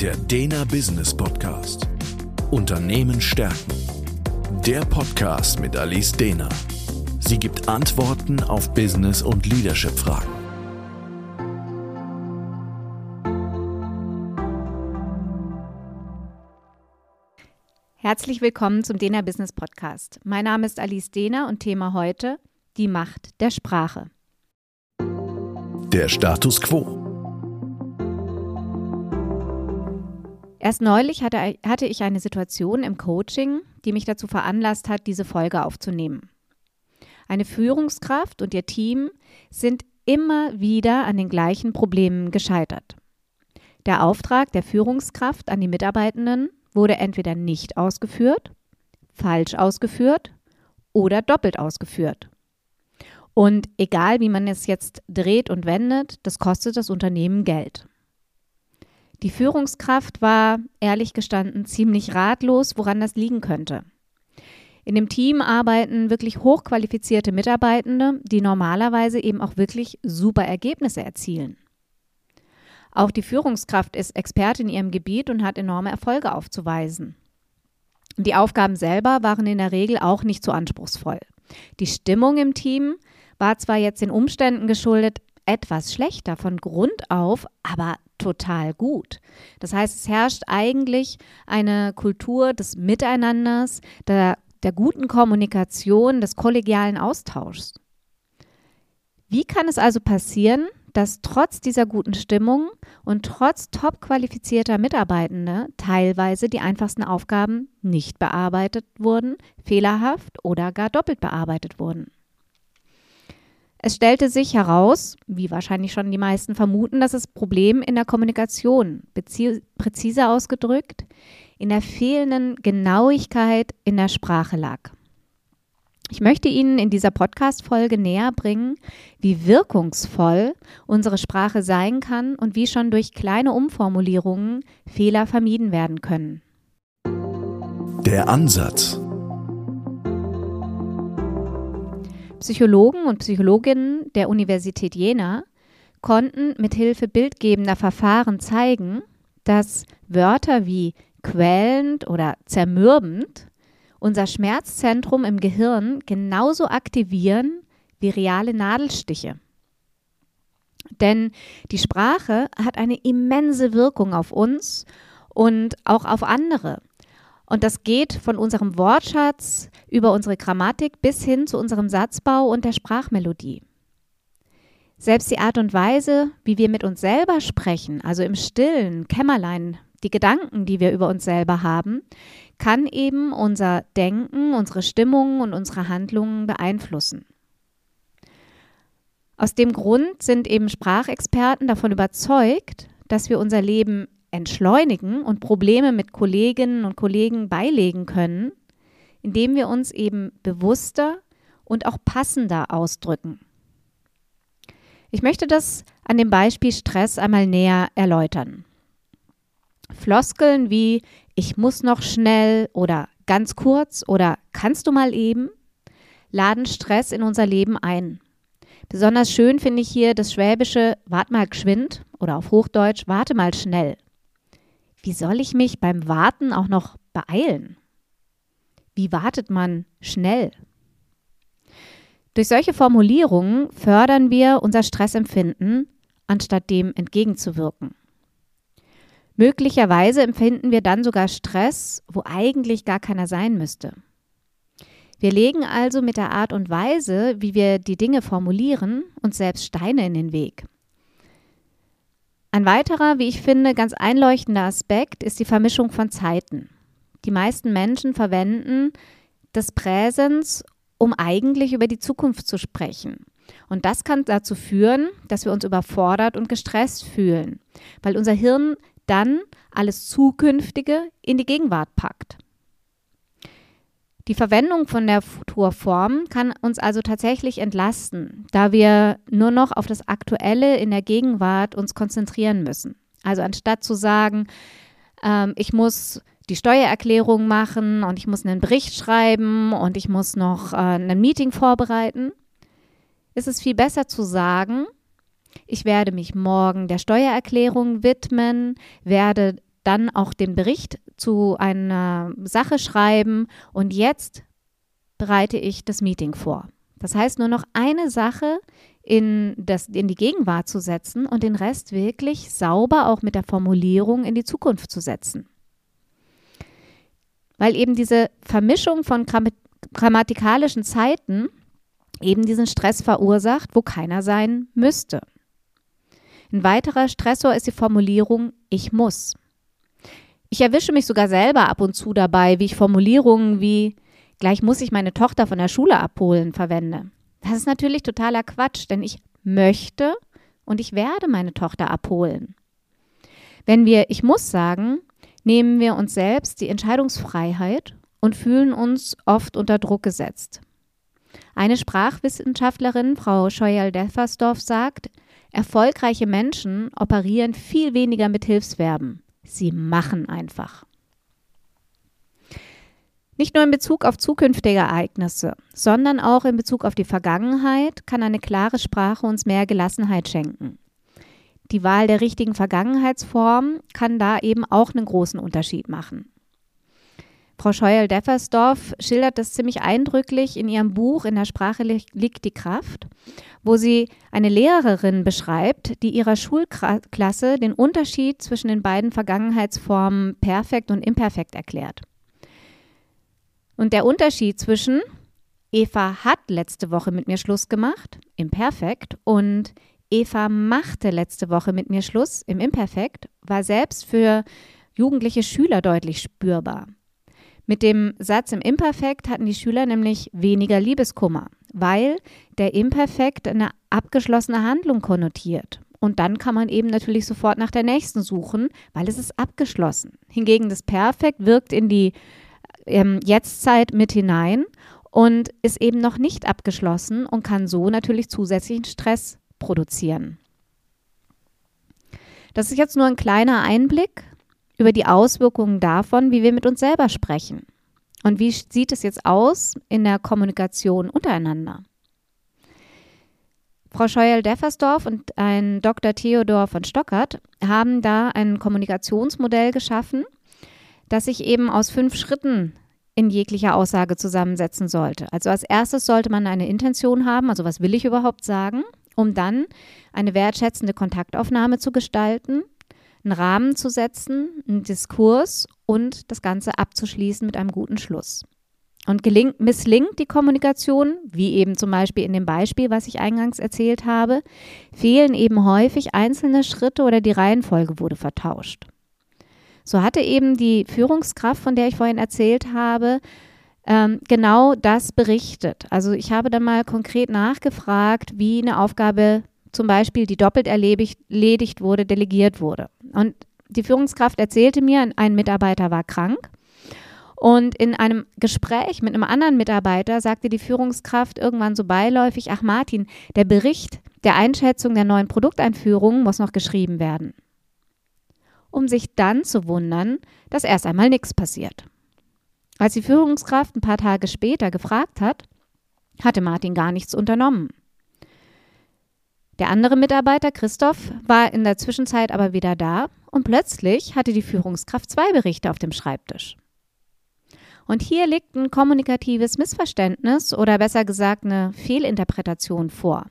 Der Dena Business Podcast. Unternehmen stärken. Der Podcast mit Alice Dena. Sie gibt Antworten auf Business- und Leadership-Fragen. Herzlich willkommen zum Dena Business Podcast. Mein Name ist Alice Dena und Thema heute die Macht der Sprache. Der Status quo. Erst neulich hatte, hatte ich eine Situation im Coaching, die mich dazu veranlasst hat, diese Folge aufzunehmen. Eine Führungskraft und ihr Team sind immer wieder an den gleichen Problemen gescheitert. Der Auftrag der Führungskraft an die Mitarbeitenden wurde entweder nicht ausgeführt, falsch ausgeführt oder doppelt ausgeführt. Und egal wie man es jetzt dreht und wendet, das kostet das Unternehmen Geld. Die Führungskraft war, ehrlich gestanden, ziemlich ratlos, woran das liegen könnte. In dem Team arbeiten wirklich hochqualifizierte Mitarbeitende, die normalerweise eben auch wirklich super Ergebnisse erzielen. Auch die Führungskraft ist Expertin in ihrem Gebiet und hat enorme Erfolge aufzuweisen. Die Aufgaben selber waren in der Regel auch nicht so anspruchsvoll. Die Stimmung im Team war zwar jetzt den Umständen geschuldet etwas schlechter von Grund auf, aber total gut. Das heißt, es herrscht eigentlich eine Kultur des Miteinanders, der, der guten Kommunikation, des kollegialen Austauschs. Wie kann es also passieren, dass trotz dieser guten Stimmung und trotz top qualifizierter Mitarbeitende teilweise die einfachsten Aufgaben nicht bearbeitet wurden, fehlerhaft oder gar doppelt bearbeitet wurden? Es stellte sich heraus, wie wahrscheinlich schon die meisten vermuten, dass das Problem in der Kommunikation, präziser ausgedrückt, in der fehlenden Genauigkeit in der Sprache lag. Ich möchte Ihnen in dieser Podcast-Folge näher bringen, wie wirkungsvoll unsere Sprache sein kann und wie schon durch kleine Umformulierungen Fehler vermieden werden können. Der Ansatz. Psychologen und Psychologinnen der Universität Jena konnten mithilfe bildgebender Verfahren zeigen, dass Wörter wie quälend oder zermürbend unser Schmerzzentrum im Gehirn genauso aktivieren wie reale Nadelstiche. Denn die Sprache hat eine immense Wirkung auf uns und auch auf andere. Und das geht von unserem Wortschatz über unsere Grammatik bis hin zu unserem Satzbau und der Sprachmelodie. Selbst die Art und Weise, wie wir mit uns selber sprechen, also im stillen Kämmerlein, die Gedanken, die wir über uns selber haben, kann eben unser Denken, unsere Stimmung und unsere Handlungen beeinflussen. Aus dem Grund sind eben Sprachexperten davon überzeugt, dass wir unser Leben entschleunigen und Probleme mit Kolleginnen und Kollegen beilegen können, indem wir uns eben bewusster und auch passender ausdrücken. Ich möchte das an dem Beispiel Stress einmal näher erläutern. Floskeln wie ich muss noch schnell oder ganz kurz oder kannst du mal eben laden Stress in unser Leben ein. Besonders schön finde ich hier das schwäbische Wart mal geschwind oder auf Hochdeutsch warte mal schnell. Wie soll ich mich beim Warten auch noch beeilen? Wie wartet man schnell? Durch solche Formulierungen fördern wir unser Stressempfinden, anstatt dem entgegenzuwirken. Möglicherweise empfinden wir dann sogar Stress, wo eigentlich gar keiner sein müsste. Wir legen also mit der Art und Weise, wie wir die Dinge formulieren, uns selbst Steine in den Weg. Ein weiterer, wie ich finde, ganz einleuchtender Aspekt ist die Vermischung von Zeiten. Die meisten Menschen verwenden das Präsens, um eigentlich über die Zukunft zu sprechen. Und das kann dazu führen, dass wir uns überfordert und gestresst fühlen, weil unser Hirn dann alles Zukünftige in die Gegenwart packt. Die Verwendung von der Futurform kann uns also tatsächlich entlasten, da wir nur noch auf das Aktuelle in der Gegenwart uns konzentrieren müssen. Also anstatt zu sagen, ähm, ich muss die Steuererklärung machen und ich muss einen Bericht schreiben und ich muss noch äh, ein Meeting vorbereiten, ist es viel besser zu sagen, ich werde mich morgen der Steuererklärung widmen, werde dann auch den Bericht zu einer Sache schreiben und jetzt bereite ich das Meeting vor. Das heißt, nur noch eine Sache in, das, in die Gegenwart zu setzen und den Rest wirklich sauber auch mit der Formulierung in die Zukunft zu setzen. Weil eben diese Vermischung von grammatikalischen Zeiten eben diesen Stress verursacht, wo keiner sein müsste. Ein weiterer Stressor ist die Formulierung ich muss. Ich erwische mich sogar selber ab und zu dabei, wie ich Formulierungen wie gleich muss ich meine Tochter von der Schule abholen verwende. Das ist natürlich totaler Quatsch, denn ich möchte und ich werde meine Tochter abholen. Wenn wir ich muss sagen, nehmen wir uns selbst die Entscheidungsfreiheit und fühlen uns oft unter Druck gesetzt. Eine Sprachwissenschaftlerin, Frau Scheuer-Deffersdorf, sagt, erfolgreiche Menschen operieren viel weniger mit Hilfsverben. Sie machen einfach. Nicht nur in Bezug auf zukünftige Ereignisse, sondern auch in Bezug auf die Vergangenheit kann eine klare Sprache uns mehr Gelassenheit schenken. Die Wahl der richtigen Vergangenheitsform kann da eben auch einen großen Unterschied machen. Frau Scheuer-Deffersdorf schildert das ziemlich eindrücklich in ihrem Buch In der Sprache liegt die Kraft, wo sie eine Lehrerin beschreibt, die ihrer Schulklasse den Unterschied zwischen den beiden Vergangenheitsformen perfekt und imperfekt erklärt. Und der Unterschied zwischen Eva hat letzte Woche mit mir Schluss gemacht, imperfekt, und Eva machte letzte Woche mit mir Schluss, im Imperfekt, war selbst für jugendliche Schüler deutlich spürbar. Mit dem Satz im Imperfekt hatten die Schüler nämlich weniger Liebeskummer, weil der Imperfekt eine abgeschlossene Handlung konnotiert. Und dann kann man eben natürlich sofort nach der nächsten suchen, weil es ist abgeschlossen. Hingegen das Perfekt wirkt in die ähm, Jetztzeit mit hinein und ist eben noch nicht abgeschlossen und kann so natürlich zusätzlichen Stress produzieren. Das ist jetzt nur ein kleiner Einblick über die Auswirkungen davon, wie wir mit uns selber sprechen. Und wie sieht es jetzt aus in der Kommunikation untereinander? Frau Scheuel-Deffersdorf und ein Dr. Theodor von Stockert haben da ein Kommunikationsmodell geschaffen, das sich eben aus fünf Schritten in jeglicher Aussage zusammensetzen sollte. Also als erstes sollte man eine Intention haben, also was will ich überhaupt sagen, um dann eine wertschätzende Kontaktaufnahme zu gestalten einen Rahmen zu setzen, einen Diskurs und das Ganze abzuschließen mit einem guten Schluss. Und gelingt, misslingt die Kommunikation, wie eben zum Beispiel in dem Beispiel, was ich eingangs erzählt habe, fehlen eben häufig einzelne Schritte oder die Reihenfolge wurde vertauscht. So hatte eben die Führungskraft, von der ich vorhin erzählt habe, ähm, genau das berichtet. Also ich habe dann mal konkret nachgefragt, wie eine Aufgabe zum Beispiel, die doppelt erledigt wurde, delegiert wurde. Und die Führungskraft erzählte mir, ein Mitarbeiter war krank. Und in einem Gespräch mit einem anderen Mitarbeiter sagte die Führungskraft irgendwann so beiläufig, ach Martin, der Bericht der Einschätzung der neuen Produkteinführung muss noch geschrieben werden. Um sich dann zu wundern, dass erst einmal nichts passiert. Als die Führungskraft ein paar Tage später gefragt hat, hatte Martin gar nichts unternommen. Der andere Mitarbeiter, Christoph, war in der Zwischenzeit aber wieder da und plötzlich hatte die Führungskraft zwei Berichte auf dem Schreibtisch. Und hier liegt ein kommunikatives Missverständnis oder besser gesagt eine Fehlinterpretation vor.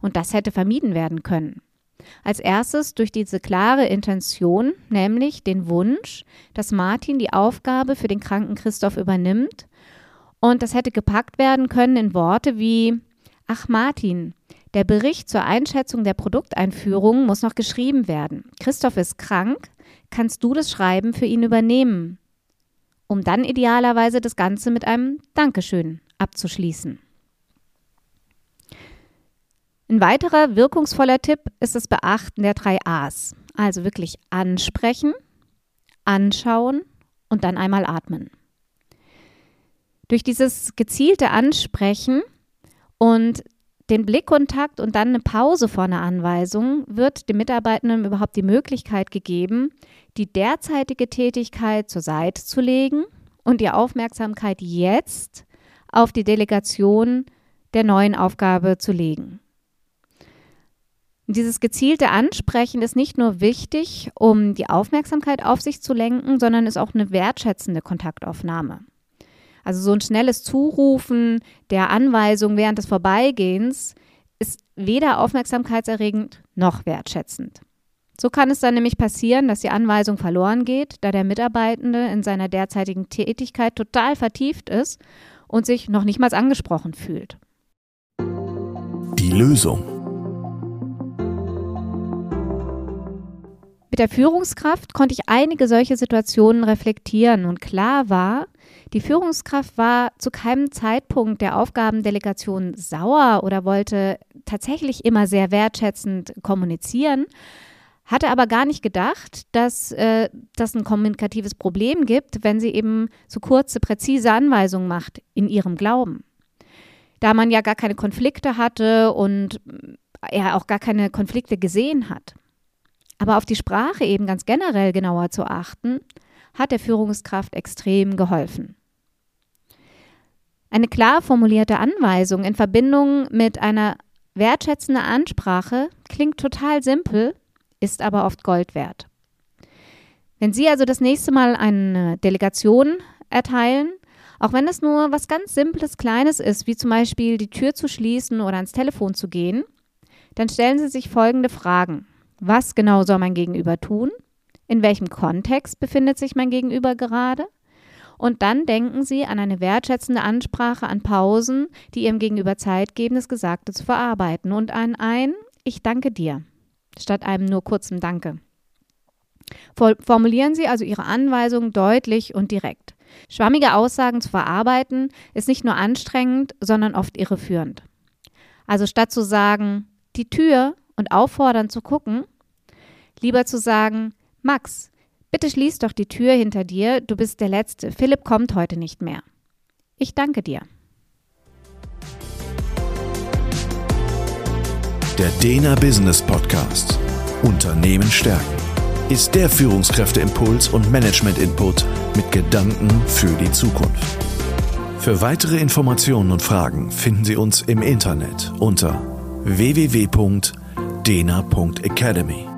Und das hätte vermieden werden können. Als erstes durch diese klare Intention, nämlich den Wunsch, dass Martin die Aufgabe für den kranken Christoph übernimmt. Und das hätte gepackt werden können in Worte wie, ach Martin, der Bericht zur Einschätzung der Produkteinführung muss noch geschrieben werden. Christoph ist krank. Kannst du das Schreiben für ihn übernehmen? Um dann idealerweise das Ganze mit einem Dankeschön abzuschließen. Ein weiterer wirkungsvoller Tipp ist das Beachten der drei A's. Also wirklich ansprechen, anschauen und dann einmal atmen. Durch dieses gezielte Ansprechen und den Blickkontakt und dann eine Pause vor einer Anweisung wird dem Mitarbeitenden überhaupt die Möglichkeit gegeben, die derzeitige Tätigkeit zur Seite zu legen und die Aufmerksamkeit jetzt auf die Delegation der neuen Aufgabe zu legen. Dieses gezielte Ansprechen ist nicht nur wichtig, um die Aufmerksamkeit auf sich zu lenken, sondern ist auch eine wertschätzende Kontaktaufnahme. Also so ein schnelles Zurufen der Anweisung während des Vorbeigehens ist weder aufmerksamkeitserregend noch wertschätzend. So kann es dann nämlich passieren, dass die Anweisung verloren geht, da der Mitarbeitende in seiner derzeitigen Tätigkeit total vertieft ist und sich noch nicht mal angesprochen fühlt. Die Lösung. Mit der Führungskraft konnte ich einige solche Situationen reflektieren und klar war, die Führungskraft war zu keinem Zeitpunkt der Aufgabendelegation sauer oder wollte tatsächlich immer sehr wertschätzend kommunizieren, hatte aber gar nicht gedacht, dass äh, das ein kommunikatives Problem gibt, wenn sie eben so kurze, präzise Anweisungen macht in ihrem Glauben. Da man ja gar keine Konflikte hatte und er auch gar keine Konflikte gesehen hat. Aber auf die Sprache eben ganz generell genauer zu achten, hat der Führungskraft extrem geholfen. Eine klar formulierte Anweisung in Verbindung mit einer wertschätzenden Ansprache klingt total simpel, ist aber oft Gold wert. Wenn Sie also das nächste Mal eine Delegation erteilen, auch wenn es nur was ganz Simples, Kleines ist, wie zum Beispiel die Tür zu schließen oder ans Telefon zu gehen, dann stellen Sie sich folgende Fragen. Was genau soll mein Gegenüber tun? In welchem Kontext befindet sich mein Gegenüber gerade? Und dann denken Sie an eine wertschätzende Ansprache, an Pausen, die Ihrem Gegenüber Zeit geben, das Gesagte zu verarbeiten und an ein Ich danke dir statt einem nur kurzen Danke. Formulieren Sie also Ihre Anweisungen deutlich und direkt. Schwammige Aussagen zu verarbeiten ist nicht nur anstrengend, sondern oft irreführend. Also statt zu sagen, die Tür und auffordern zu gucken, Lieber zu sagen, Max, bitte schließ doch die Tür hinter dir, du bist der Letzte, Philipp kommt heute nicht mehr. Ich danke dir. Der Dena Business Podcast. Unternehmen stärken ist der Führungskräfteimpuls und Management-Input mit Gedanken für die Zukunft. Für weitere Informationen und Fragen finden Sie uns im Internet unter www.dena.academy.